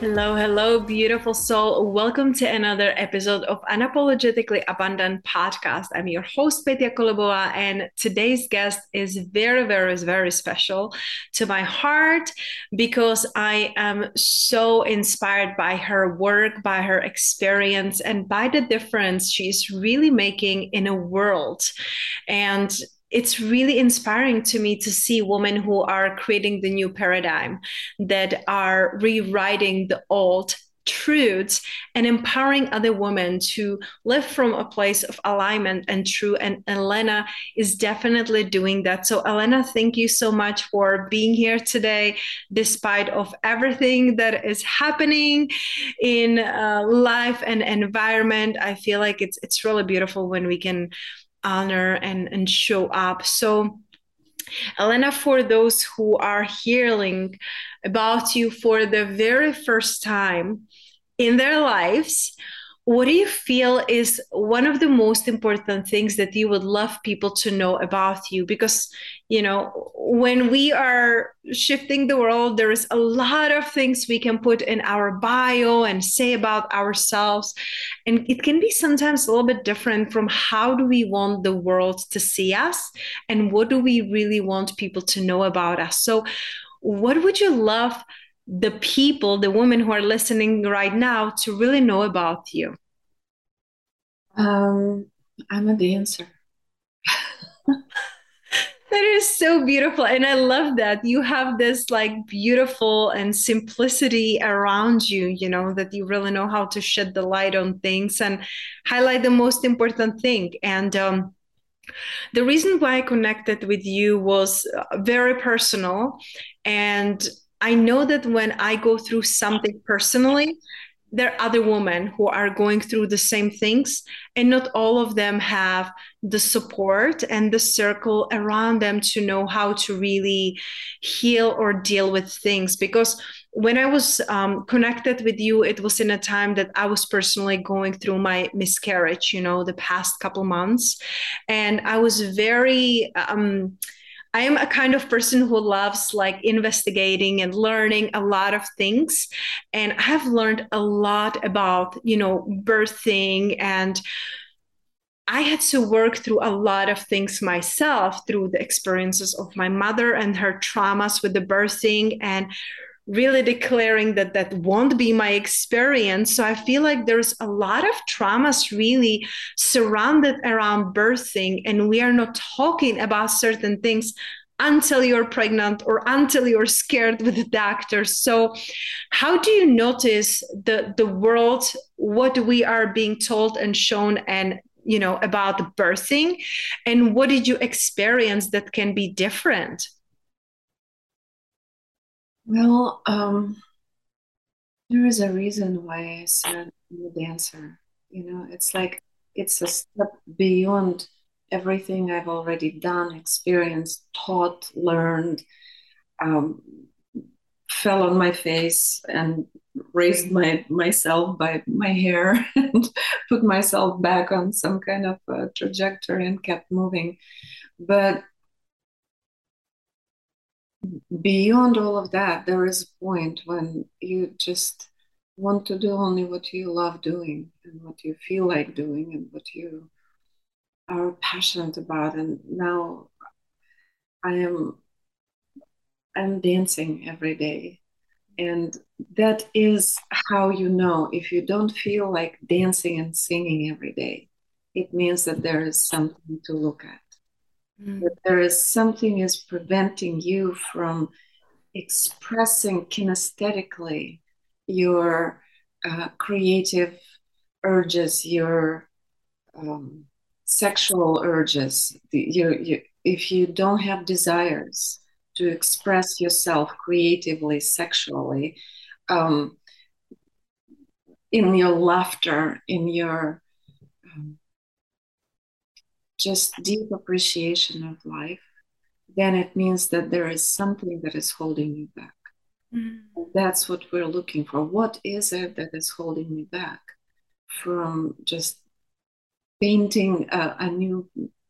Hello, hello, beautiful soul. Welcome to another episode of Unapologetically Abundant podcast. I'm your host, Petia Kolobova, and today's guest is very, very, very special to my heart because I am so inspired by her work, by her experience, and by the difference she's really making in a world. And it's really inspiring to me to see women who are creating the new paradigm that are rewriting the old truths and empowering other women to live from a place of alignment and true. And elena is definitely doing that. So elena thank you so much for being here today despite of everything that is happening in uh, life and environment. I feel like it's it's really beautiful when we can honor and, and show up. So, Elena, for those who are hearing about you for the very first time in their lives, what do you feel is one of the most important things that you would love people to know about you? Because you know when we are shifting the world there is a lot of things we can put in our bio and say about ourselves. And it can be sometimes a little bit different from how do we want the world to see us and what do we really want people to know about us. So what would you love the people, the women who are listening right now, to really know about you? Um, I'm a dancer. that is so beautiful. And I love that you have this like beautiful and simplicity around you, you know, that you really know how to shed the light on things and highlight the most important thing. And, um, the reason why I connected with you was uh, very personal. And I know that when I go through something personally, there are other women who are going through the same things, and not all of them have the support and the circle around them to know how to really heal or deal with things. Because when I was um, connected with you, it was in a time that I was personally going through my miscarriage, you know, the past couple months. And I was very, um, I am a kind of person who loves like investigating and learning a lot of things. And I have learned a lot about, you know, birthing and I had to work through a lot of things myself through the experiences of my mother and her traumas with the birthing and really declaring that that won't be my experience. So I feel like there's a lot of traumas really surrounded around birthing, and we are not talking about certain things until you're pregnant or until you're scared with the doctor. So how do you notice the the world what we are being told and shown and you know about birthing? And what did you experience that can be different well, um, there is a reason why I said I'm a dancer. You know, it's like it's a step beyond everything I've already done, experienced, taught, learned, um, fell on my face and raised my myself by my hair and put myself back on some kind of trajectory and kept moving. But beyond all of that, there is a point when you just want to do only what you love doing and what you feel like doing and what you are passionate about. And now I am I'm dancing every day. And that is how you know if you don't feel like dancing and singing every day, it means that there is something to look at. Mm. That there is something is preventing you from expressing kinesthetically your uh, creative urges, your um, sexual urges. The, you, you, if you don't have desires to express yourself creatively, sexually, um, in your laughter, in your just deep appreciation of life, then it means that there is something that is holding you back. Mm-hmm. That's what we're looking for. What is it that is holding me back from just painting a, a new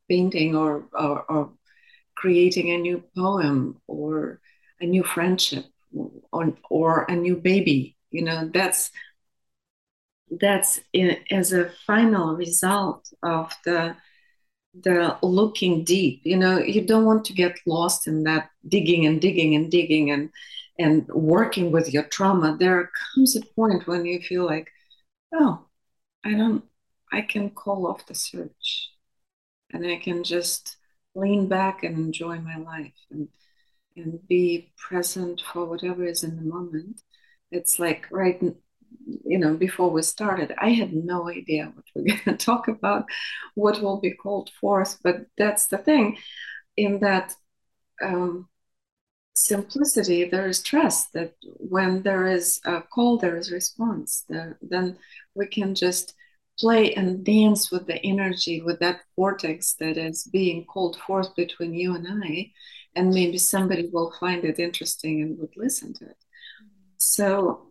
painting or, or, or, creating a new poem or a new friendship or, or a new baby? You know, that's that's in, as a final result of the the looking deep you know you don't want to get lost in that digging and digging and digging and and working with your trauma. There comes a point when you feel like oh i don't i can call off the search and i can just lean back and enjoy my life and and be present for whatever is in the moment. It's like right you know, before we started, I had no idea what we're going to talk about, what will be called forth. But that's the thing, in that um, simplicity, there is trust that when there is a call, there is response. There, then we can just play and dance with the energy, with that vortex that is being called forth between you and I. And maybe somebody will find it interesting and would listen to it. So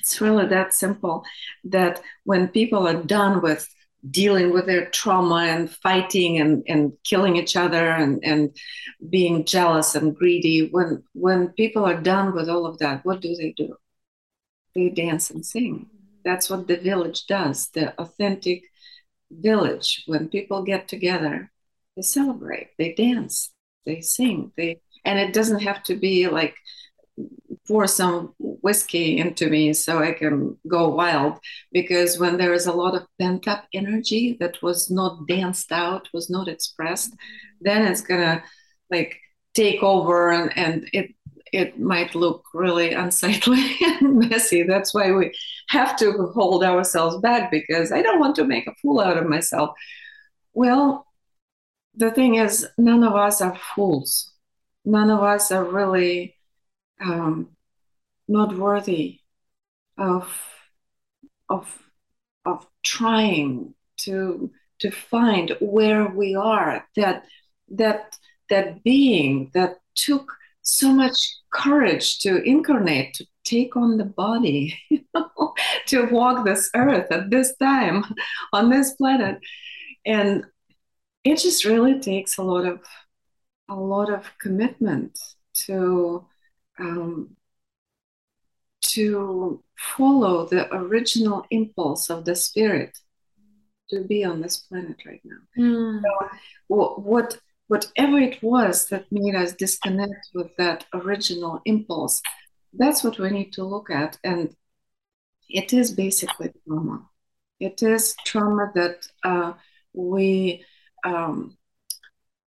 it's really that simple that when people are done with dealing with their trauma and fighting and, and killing each other and, and being jealous and greedy, when when people are done with all of that, what do they do? They dance and sing. That's what the village does, the authentic village. When people get together, they celebrate, they dance, they sing, they and it doesn't have to be like pour some whiskey into me so I can go wild. Because when there is a lot of pent up energy that was not danced out, was not expressed, then it's gonna like take over and, and it it might look really unsightly and messy. That's why we have to hold ourselves back because I don't want to make a fool out of myself. Well, the thing is, none of us are fools. None of us are really um, not worthy of of of trying to to find where we are that that that being that took so much courage to incarnate to take on the body you know, to walk this earth at this time on this planet. And it just really takes a lot of a lot of commitment to um, to follow the original impulse of the spirit to be on this planet right now. Mm. So, what whatever it was that made us disconnect with that original impulse, that's what we need to look at, and it is basically trauma. It is trauma that uh, we um,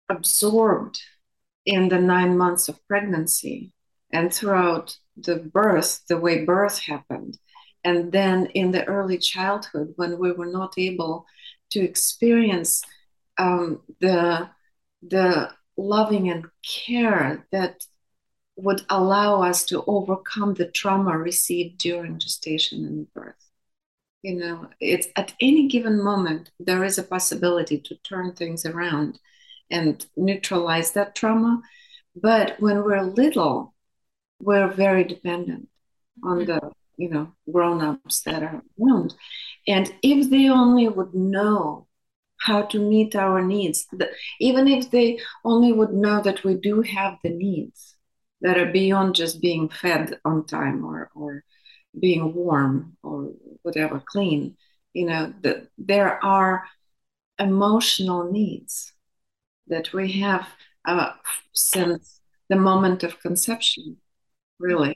absorbed in the nine months of pregnancy and throughout the birth, the way birth happened. And then in the early childhood, when we were not able to experience um, the, the loving and care that would allow us to overcome the trauma received during gestation and birth. You know, it's at any given moment, there is a possibility to turn things around and neutralize that trauma. But when we're little, we're very dependent on the you know grown-ups that are around. And if they only would know how to meet our needs even if they only would know that we do have the needs that are beyond just being fed on time or or being warm or whatever clean you know that there are emotional needs that we have uh, since the moment of conception really.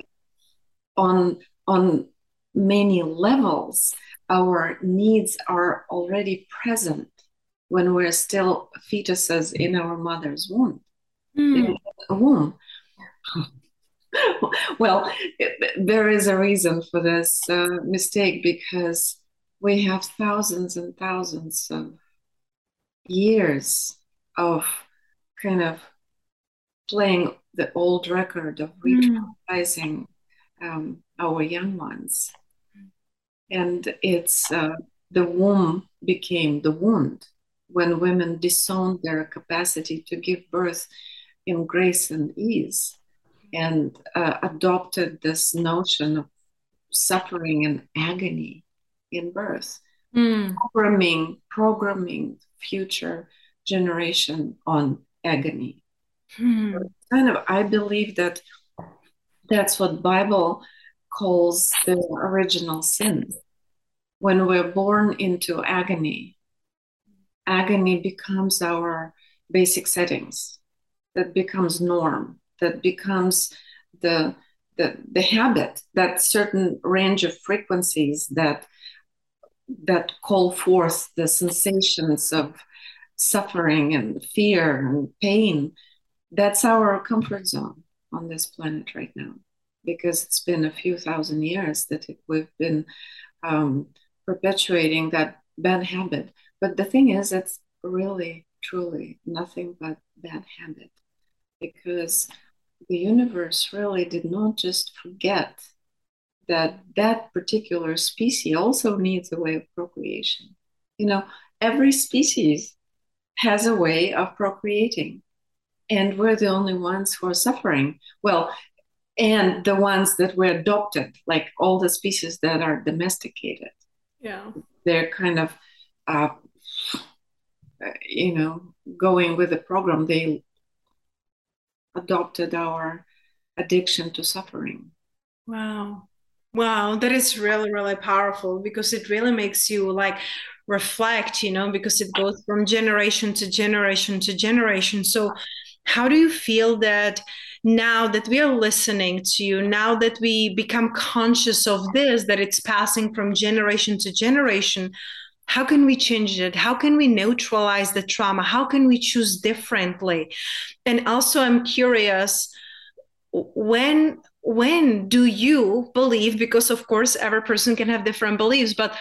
on on many levels, our needs are already present when we're still fetuses in our mother's womb. Mm. womb. well, there is a reason for this uh, mistake because we have thousands and thousands of years of kind of playing the old record of hmm. retraumatizing um, our young ones. And it's uh, the womb became the wound when women disowned their capacity to give birth in grace and ease and uh, adopted this notion of suffering and agony in birth, mm. programming, programming future generation on agony. Hmm. Kind of, I believe that that's what Bible calls the original sin. When we're born into agony, agony becomes our basic settings. That becomes norm. That becomes the the, the habit, that certain range of frequencies that that call forth the sensations of suffering and fear and pain, that's our comfort zone on this planet right now. Because it's been a few thousand years that it, we've been um, perpetuating that bad habit. But the thing is, it's really, truly nothing but bad habit. Because the universe really did not just forget that that particular species also needs a way of procreation. You know, every species has a way of procreating, and we're the only ones who are suffering. Well, and the ones that were adopted, like all the species that are domesticated. Yeah. They're kind of, uh, you know, going with the program. They adopted our addiction to suffering. Wow. Wow, that is really, really powerful because it really makes you like reflect, you know, because it goes from generation to generation to generation. So, how do you feel that now that we are listening to you, now that we become conscious of this, that it's passing from generation to generation? How can we change it? How can we neutralize the trauma? How can we choose differently? And also, I'm curious when when do you believe because of course every person can have different beliefs but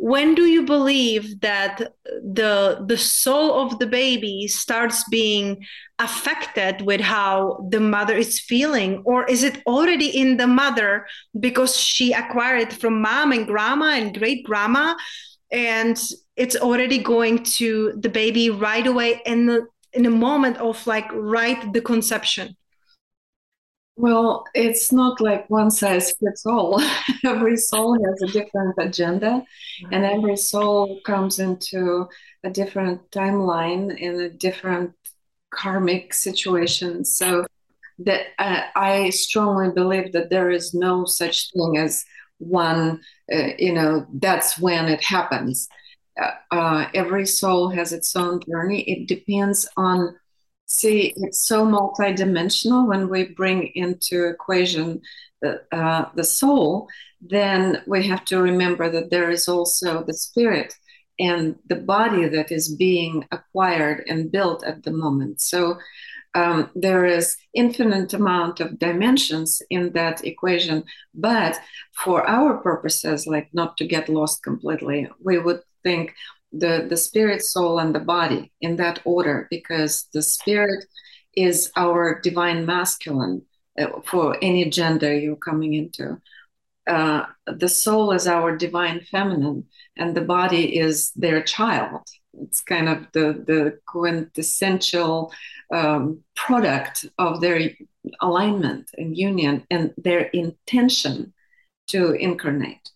when do you believe that the the soul of the baby starts being affected with how the mother is feeling? Or is it already in the mother because she acquired it from mom and grandma and great grandma and it's already going to the baby right away in the in the moment of like right the conception well, it's not like one size fits all. every soul has a different agenda, and every soul comes into a different timeline in a different karmic situation. So, that uh, I strongly believe that there is no such thing as one. Uh, you know, that's when it happens. Uh, uh every soul has its own journey. It depends on see it's so multidimensional when we bring into equation the, uh, the soul then we have to remember that there is also the spirit and the body that is being acquired and built at the moment. So um, there is infinite amount of dimensions in that equation but for our purposes like not to get lost completely we would think the the spirit soul and the body in that order because the spirit is our divine masculine uh, for any gender you're coming into. Uh, the soul is our divine feminine and the body is their child. It's kind of the the quintessential um, product of their alignment and union and their intention to incarnate.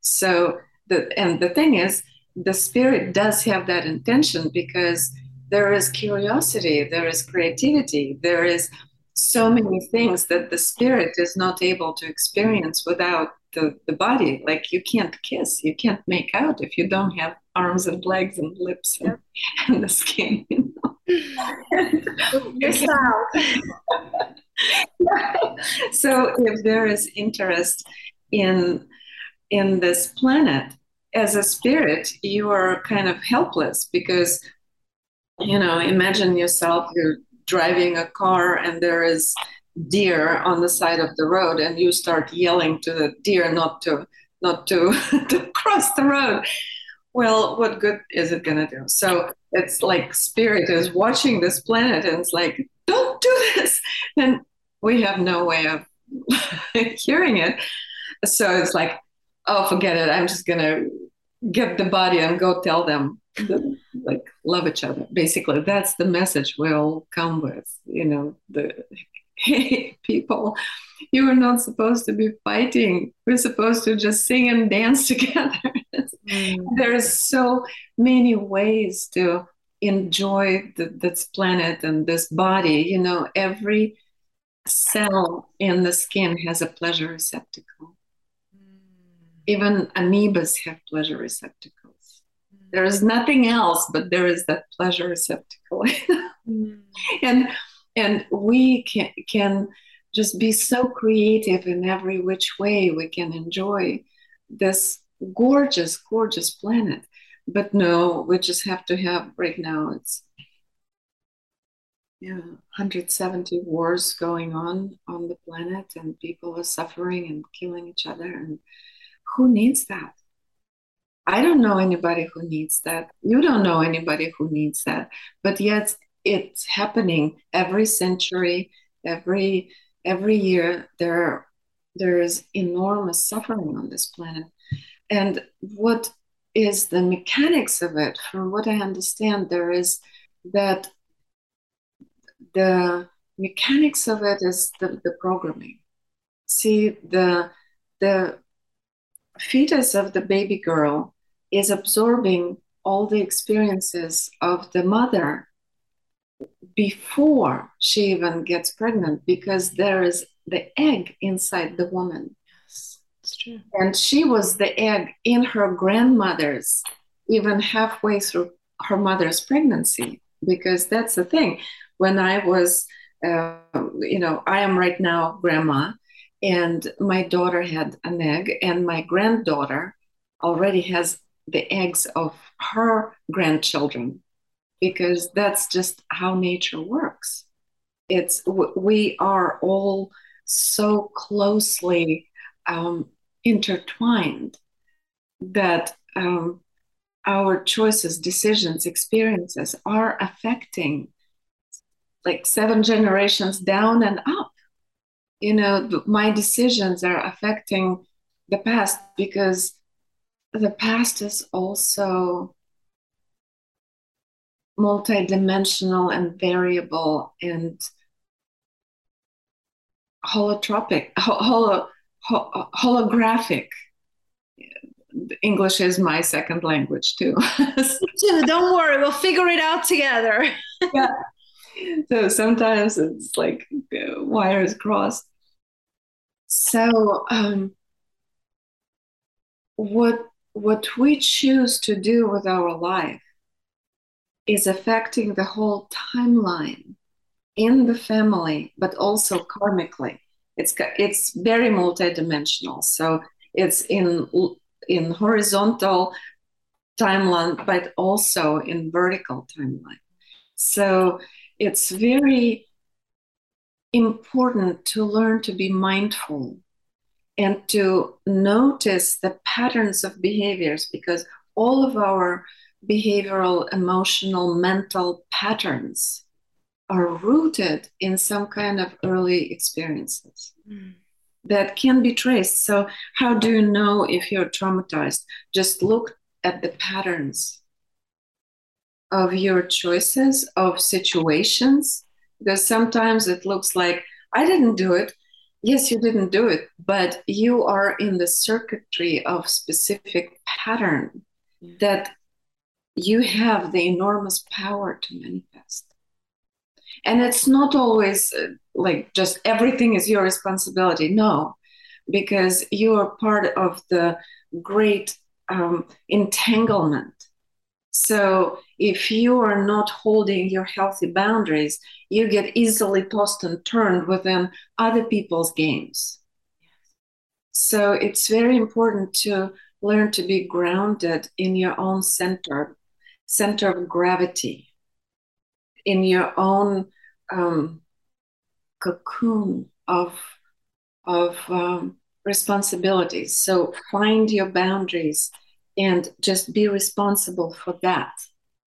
So the and the thing is the spirit does have that intention because there is curiosity, there is creativity, there is so many things that the spirit is not able to experience without the, the body. Like you can't kiss, you can't make out if you don't have arms and legs and lips and, and the skin. You know? so if there is interest in in this planet as a spirit you are kind of helpless because you know imagine yourself you're driving a car and there is deer on the side of the road and you start yelling to the deer not to not to, to cross the road. Well what good is it going to do? So it's like spirit is watching this planet and it's like don't do this. And we have no way of hearing it. So it's like oh forget it. I'm just going to get the body and go tell them that, like love each other. Basically that's the message we'll come with you know the hey people you are not supposed to be fighting. We're supposed to just sing and dance together. Mm. there's so many ways to enjoy the, this planet and this body you know. Every cell in the skin has a pleasure receptacle. Even amoebas have pleasure receptacles mm. there is nothing else but there is that pleasure receptacle mm. and and we can can just be so creative in every which way we can enjoy this gorgeous gorgeous planet but no we just have to have right now it's yeah 170 wars going on on the planet and people are suffering and killing each other and who needs that i don't know anybody who needs that you don't know anybody who needs that but yet it's happening every century, every every year. There there is enormous suffering on this planet, and what is the mechanics of it? From what I understand, there is that the mechanics of it is the, the programming. See the the fetus of the baby girl is absorbing all the experiences of the mother before she even gets pregnant because there is the egg inside the woman. Yes, it's true. And she was the egg in her grandmother's, even halfway through her mother's pregnancy, because that's the thing. When I was, uh, you know, I am right now grandma, and my daughter had an egg, and my granddaughter already has the eggs of her grandchildren because that's just how nature works. It's we are all so closely um, intertwined that um, our choices, decisions, experiences are affecting like seven generations down and up. You know, my decisions are affecting the past because the past is also multidimensional and variable and holotropic, holo, holographic. English is my second language too. Don't worry, we'll figure it out together. yeah. So sometimes it's like uh, wires crossed. So um, what what we choose to do with our life is affecting the whole timeline in the family, but also karmically. It's it's very multidimensional. So it's in in horizontal timeline, but also in vertical timeline. So it's very important to learn to be mindful and to notice the patterns of behaviors because all of our behavioral, emotional, mental patterns are rooted in some kind of early experiences mm. that can be traced. So, how do you know if you're traumatized? Just look at the patterns of your choices, of situations, because sometimes it looks like I didn't do it. Yes, you didn't do it, but you are in the circuitry of specific pattern that you have the enormous power to manifest. And it's not always uh, like just everything is your responsibility. No, because you are part of the great um, entanglement. So if you are not holding your healthy boundaries, you get easily tossed and turned within other people's games. So it's very important to learn to be grounded in your own center, center of gravity, in your own um, cocoon of of um, responsibilities. So find your boundaries and just be responsible for that,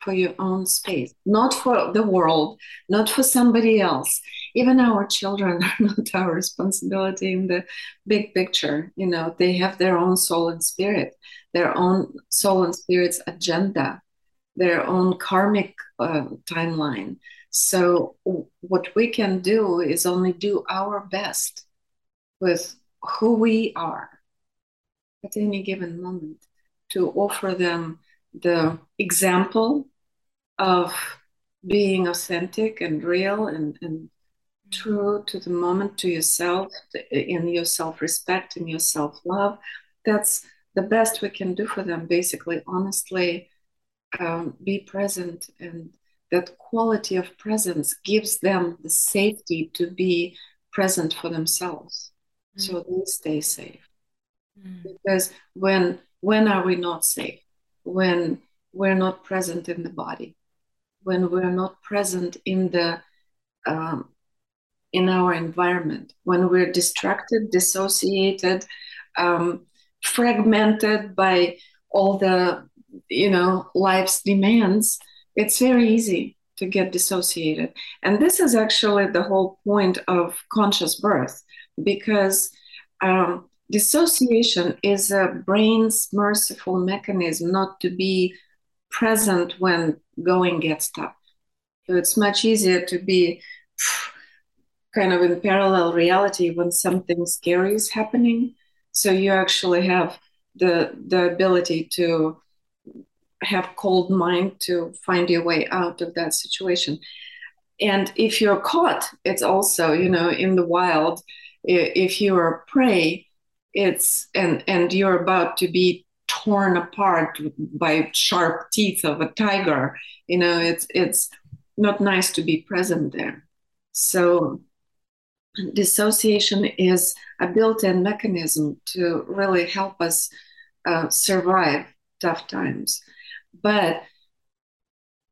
for your own space, not for the world, not for somebody else. Even our children are not our responsibility in the big picture. You know, they have their own soul and spirit, their own soul and spirit's agenda, their own karmic uh, timeline. So, what we can do is only do our best with who we are at any given moment to offer them the example of being authentic and real and, and true to the moment to yourself in your self-respect in your self-love that's the best we can do for them basically honestly um, be present and that quality of presence gives them the safety to be present for themselves mm. so they stay safe mm. because when when are we not safe? When we're not present in the body. When we're not present in the um, in our environment. When we're distracted dissociated um, fragmented by all the you know life's demands it's very easy to get dissociated. And this is actually the whole point of conscious birth because um, dissociation is a brain's merciful mechanism not to be present when going gets tough. So it's much easier to be kind of in parallel reality when something scary is happening. So you actually have the the ability to have cold mind to find your way out of that situation. And if you're caught, it's also, you know, in the wild, if you're prey, it's and and you're about to be torn apart by sharp teeth of a tiger. You know it's it's not nice to be present there. So dissociation is a built-in mechanism to really help us uh, survive tough times. But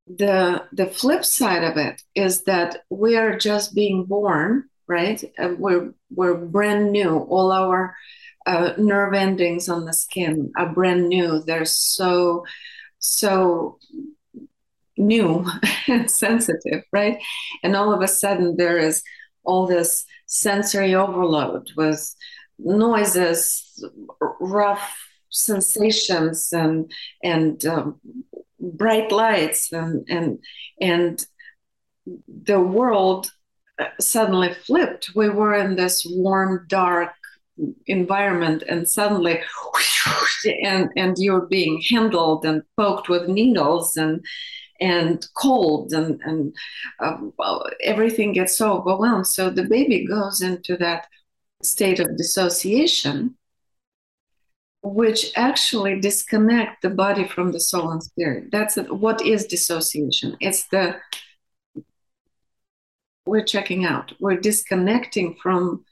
the the flip side of it is that we are just being born right? Uh, we're we're brand new. All our uh, nerve endings on the skin are brand new. They're so, so new and sensitive, right? And all of a sudden, there is all this sensory overload with noises, rough sensations, and and um, bright lights, and and and the world uh, suddenly flipped. We were in this warm, dark environment and suddenly and and you're being handled and poked with needles and and cold and and uh, well, everything gets so overwhelmed. So the baby goes into that state of dissociation which actually disconnect the body from the soul and spirit. That's what is dissociation? It's the we're checking out. We're disconnecting from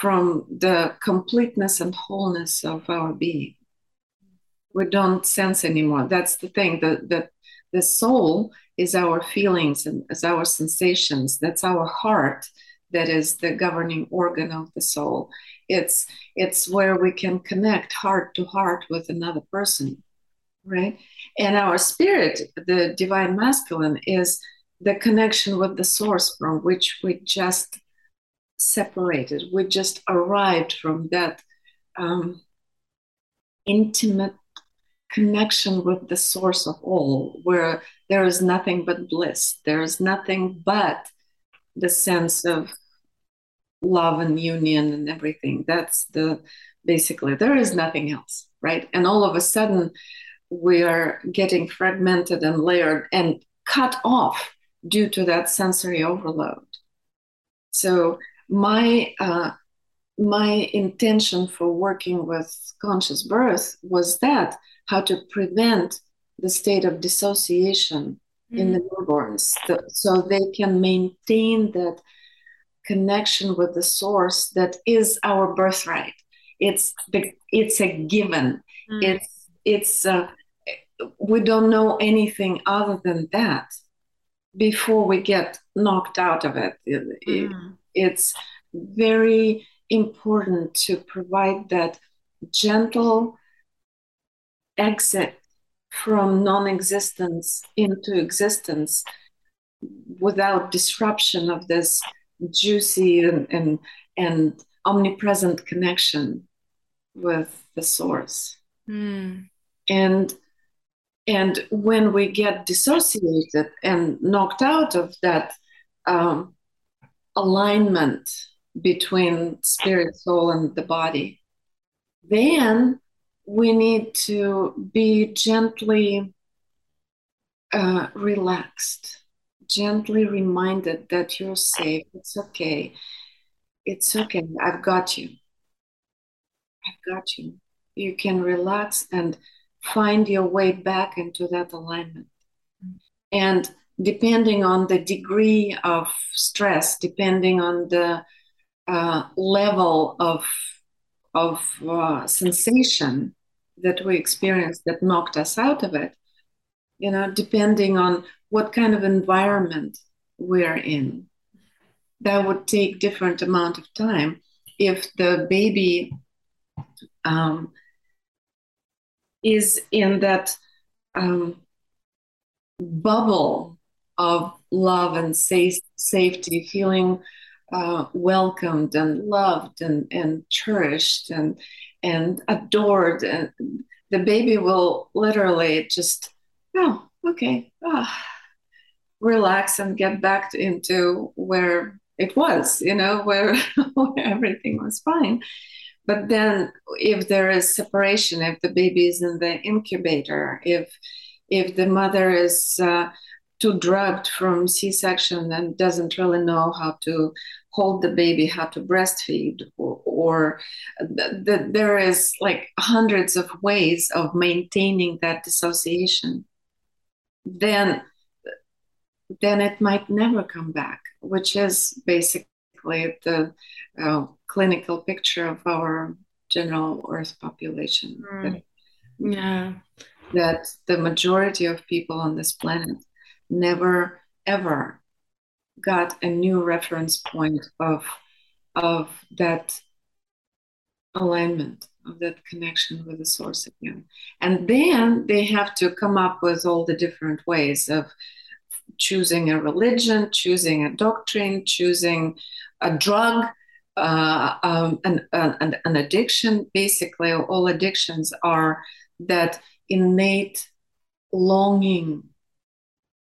from the completeness and wholeness of our being. We don't sense anymore. That's the thing. The, the, the soul is our feelings and is our sensations. That's our heart that is the governing organ of the soul. It's it's where we can connect heart to heart with another person, right? And our spirit, the divine masculine, is the connection with the source from which we just separated. We just arrived from that um, intimate connection with the source of all, where there is nothing but bliss. There is nothing but the sense of love and union and everything. That's the basically, there is nothing else, right? And all of a sudden, we are getting fragmented and layered and cut off due to that sensory overload. So my uh, my intention for working with conscious birth was that how to prevent the state of dissociation mm. in the newborns so they can maintain that connection with the source that is our birthright it's it's a given mm. it's it's uh, we don't know anything other than that before we get knocked out of it, it mm. It's very important to provide that gentle exit from non-existence into existence without disruption of this juicy and, and, and omnipresent connection with the source mm. and and when we get dissociated and knocked out of that um, alignment between spirit soul and the body then we need to be gently uh, relaxed, gently reminded that you're safe. It's okay. It's okay. I've got you. I've got you. You can relax and find your way back into that alignment. And depending on the degree of stress, depending on the uh, level of of uh, sensation that we experienced that knocked us out of it, you know, depending on what kind of environment we're in. That would take different amount of time. If the baby um, is in that um, bubble of love and safe, safety, feeling uh, welcomed and loved and, and cherished and and adored. And the baby will literally just oh okay oh, relax and get back into where it was you know where, where everything was fine. But then if there is separation if the baby is in the incubator if if the mother is uh, too drugged from c-section and doesn't really know how to hold the baby, how to breastfeed, or, or the, the, there is like hundreds of ways of maintaining that dissociation, then then it might never come back, which is basically the uh, clinical picture of our general Earth population. Mm. That, yeah. That the majority of people on this planet never ever got a new reference point of of that alignment of that connection with the source again. And then they have to come up with all the different ways of choosing a religion choosing a doctrine choosing a drug uh, um, an, an, an addiction. Basically all addictions are that innate longing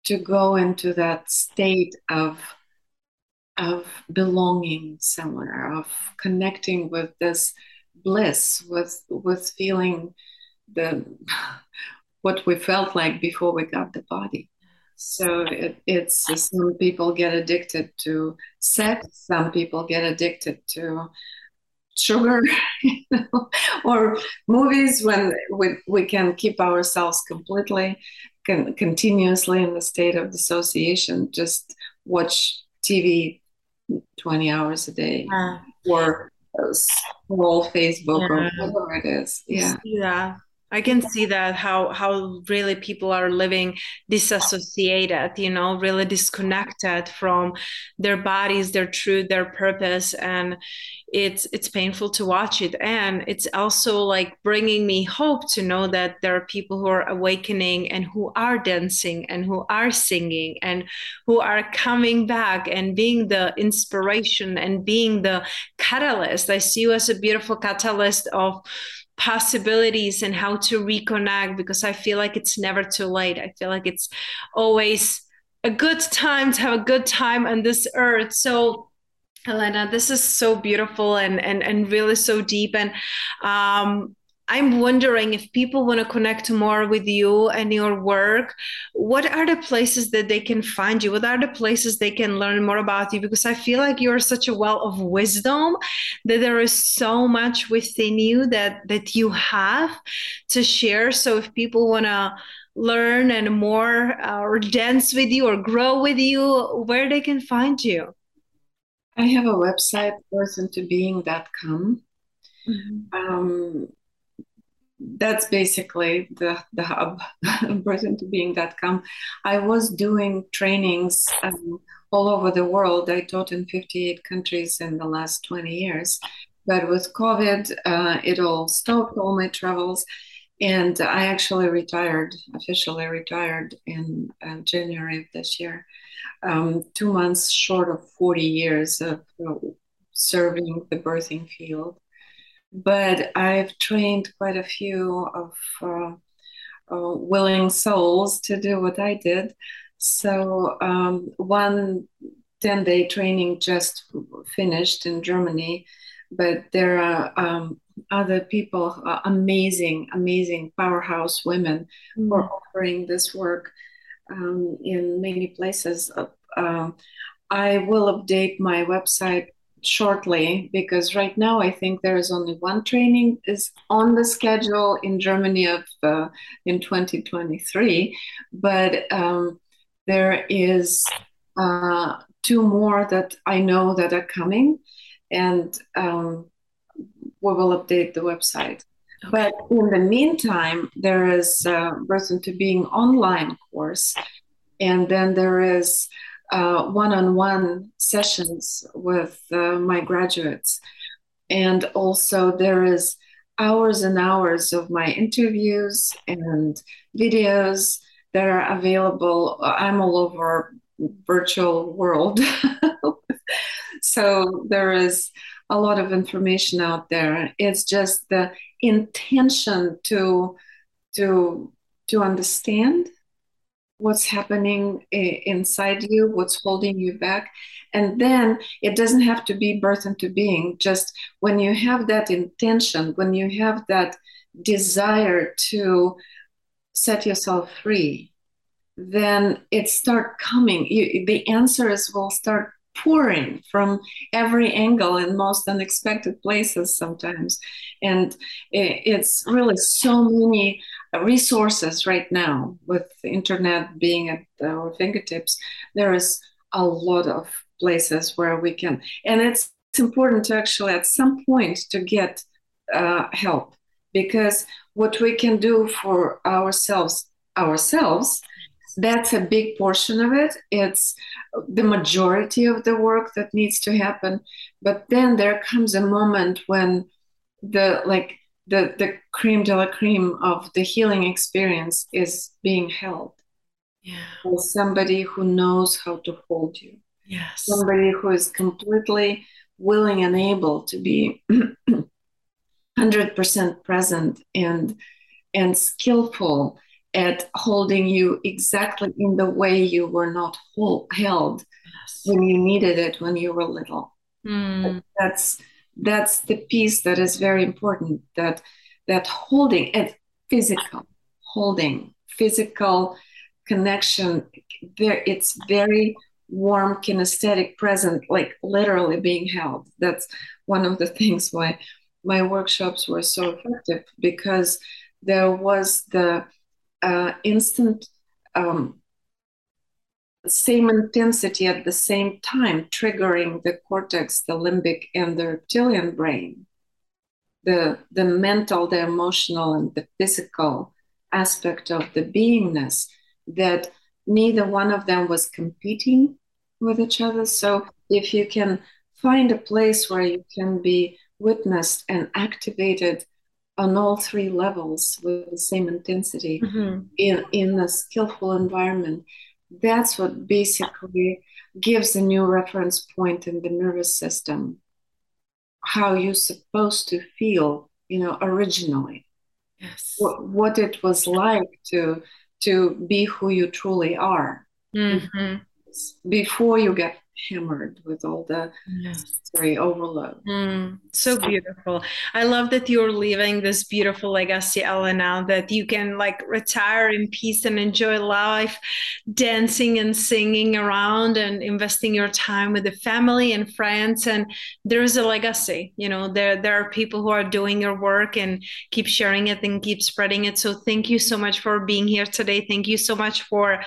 to go into that state of of belonging somewhere of connecting with this bliss with with feeling the what we felt like before we got the body. So it, it's some people get addicted to sex some people get addicted to sugar you know, or movies when we, we can keep ourselves completely con- continuously in the state of dissociation, just watch TV 20 hours a day yeah. or uh, scroll Facebook yeah. or whatever it is. Yeah. Yeah. I can see that how how really people are living disassociated, you know, really disconnected from their bodies, their truth, their purpose, and it's it's painful to watch it. And it's also like bringing me hope to know that there are people who are awakening and who are dancing and who are singing and who are coming back and being the inspiration and being the catalyst. I see you as a beautiful catalyst of possibilities and how to reconnect because I feel like it's never too late. I feel like it's always a good time to have a good time on this earth. So Helena, this is so beautiful and and and really so deep. And um, I'm wondering if people want to connect more with you and your work, what are the places that they can find you? What are the places they can learn more about you? Because I feel like you're such a well of wisdom that there is so much within you that that you have to share. So if people want to learn and more uh, or dance with you or grow with you, where they can find you? I have a website, birthintobeing.com. Mm-hmm. Um, that's basically the, the hub, birthintobeing.com. I was doing trainings um, all over the world. I taught in 58 countries in the last 20 years. But with COVID, uh, it all stopped, all my travels. And I actually retired, officially retired in uh, January of this year, um, two months short of 40 years of uh, serving the birthing field. But I've trained quite a few of uh, uh willing souls to do what I did. So um, one 10 day training just finished in Germany, but there are um, other people, uh, amazing, amazing powerhouse women mm. who are offering this work um, in many places. Uh, I will update my website shortly because right now I think there is only one training is on the schedule in Germany of uh, in 2023, but um, there is uh, two more that I know that are coming, and um, we will update the website. Okay. But in the meantime, there is a Birth into Being online course, and then there is uh, one-on-one sessions with uh, my graduates, and also there is hours and hours of my interviews and videos that are available. I'm all over virtual world. so there is a lot of information out there. It's just the intention to to to understand what's happening eh, inside you, what's holding you back. And then it doesn't have to be birth into being. Just when you have that intention, when you have that desire to set yourself free, then it start coming. You, the answers will start pouring from every angle in most unexpected places sometimes. And it, it's really so many resources right now with internet being at our fingertips. There is a lot of places where we can, and it's, it's important to actually at some point to get uh, help because what we can do for ourselves ourselves that's a big portion of it it's the majority of the work that needs to happen but then there comes a moment when the like the the cream de la cream of the healing experience is being held. Yeah. Somebody who knows how to hold you. Yes. Somebody who is completely willing and able to be 100% present and and skillful at holding you exactly in the way you were not hold, held yes. when you needed it when you were little. Mm. that's that's the piece that is very important that that holding and physical holding physical connection there it's very warm kinesthetic present like literally being held. That's one of the things why my workshops were so effective because there was the uh, instant um, same intensity at the same time, triggering the cortex, the limbic, and the reptilian brain. The, the mental, the emotional, and the physical aspect of the beingness that neither one of them was competing with each other. So if you can find a place where you can be witnessed and activated on all three levels with the same intensity mm-hmm. in, in a skillful environment. That's what basically gives a new reference point in the nervous system, how you're supposed to feel, you know, originally. Yes. What, what it was like to to be who you truly are. Mm-hmm. Before you get hammered with all the yes. sorry overload. Mm, so beautiful. I love that you're leaving this beautiful legacy, Ella, now that you can like retire in peace and enjoy life, dancing and singing around and investing your time with the family and friends. And there is a legacy. You know, there there are people who are doing your work and keep sharing it and keep spreading it. So thank you so much for being here today. Thank you so much for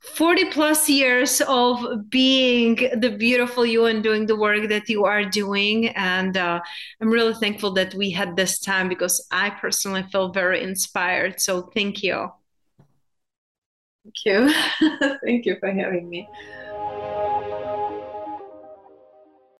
40 plus years of being the beautiful you and doing the work that you are doing. And uh, I'm really thankful that we had this time because I personally feel very inspired. So thank you. Thank you. thank you for having me.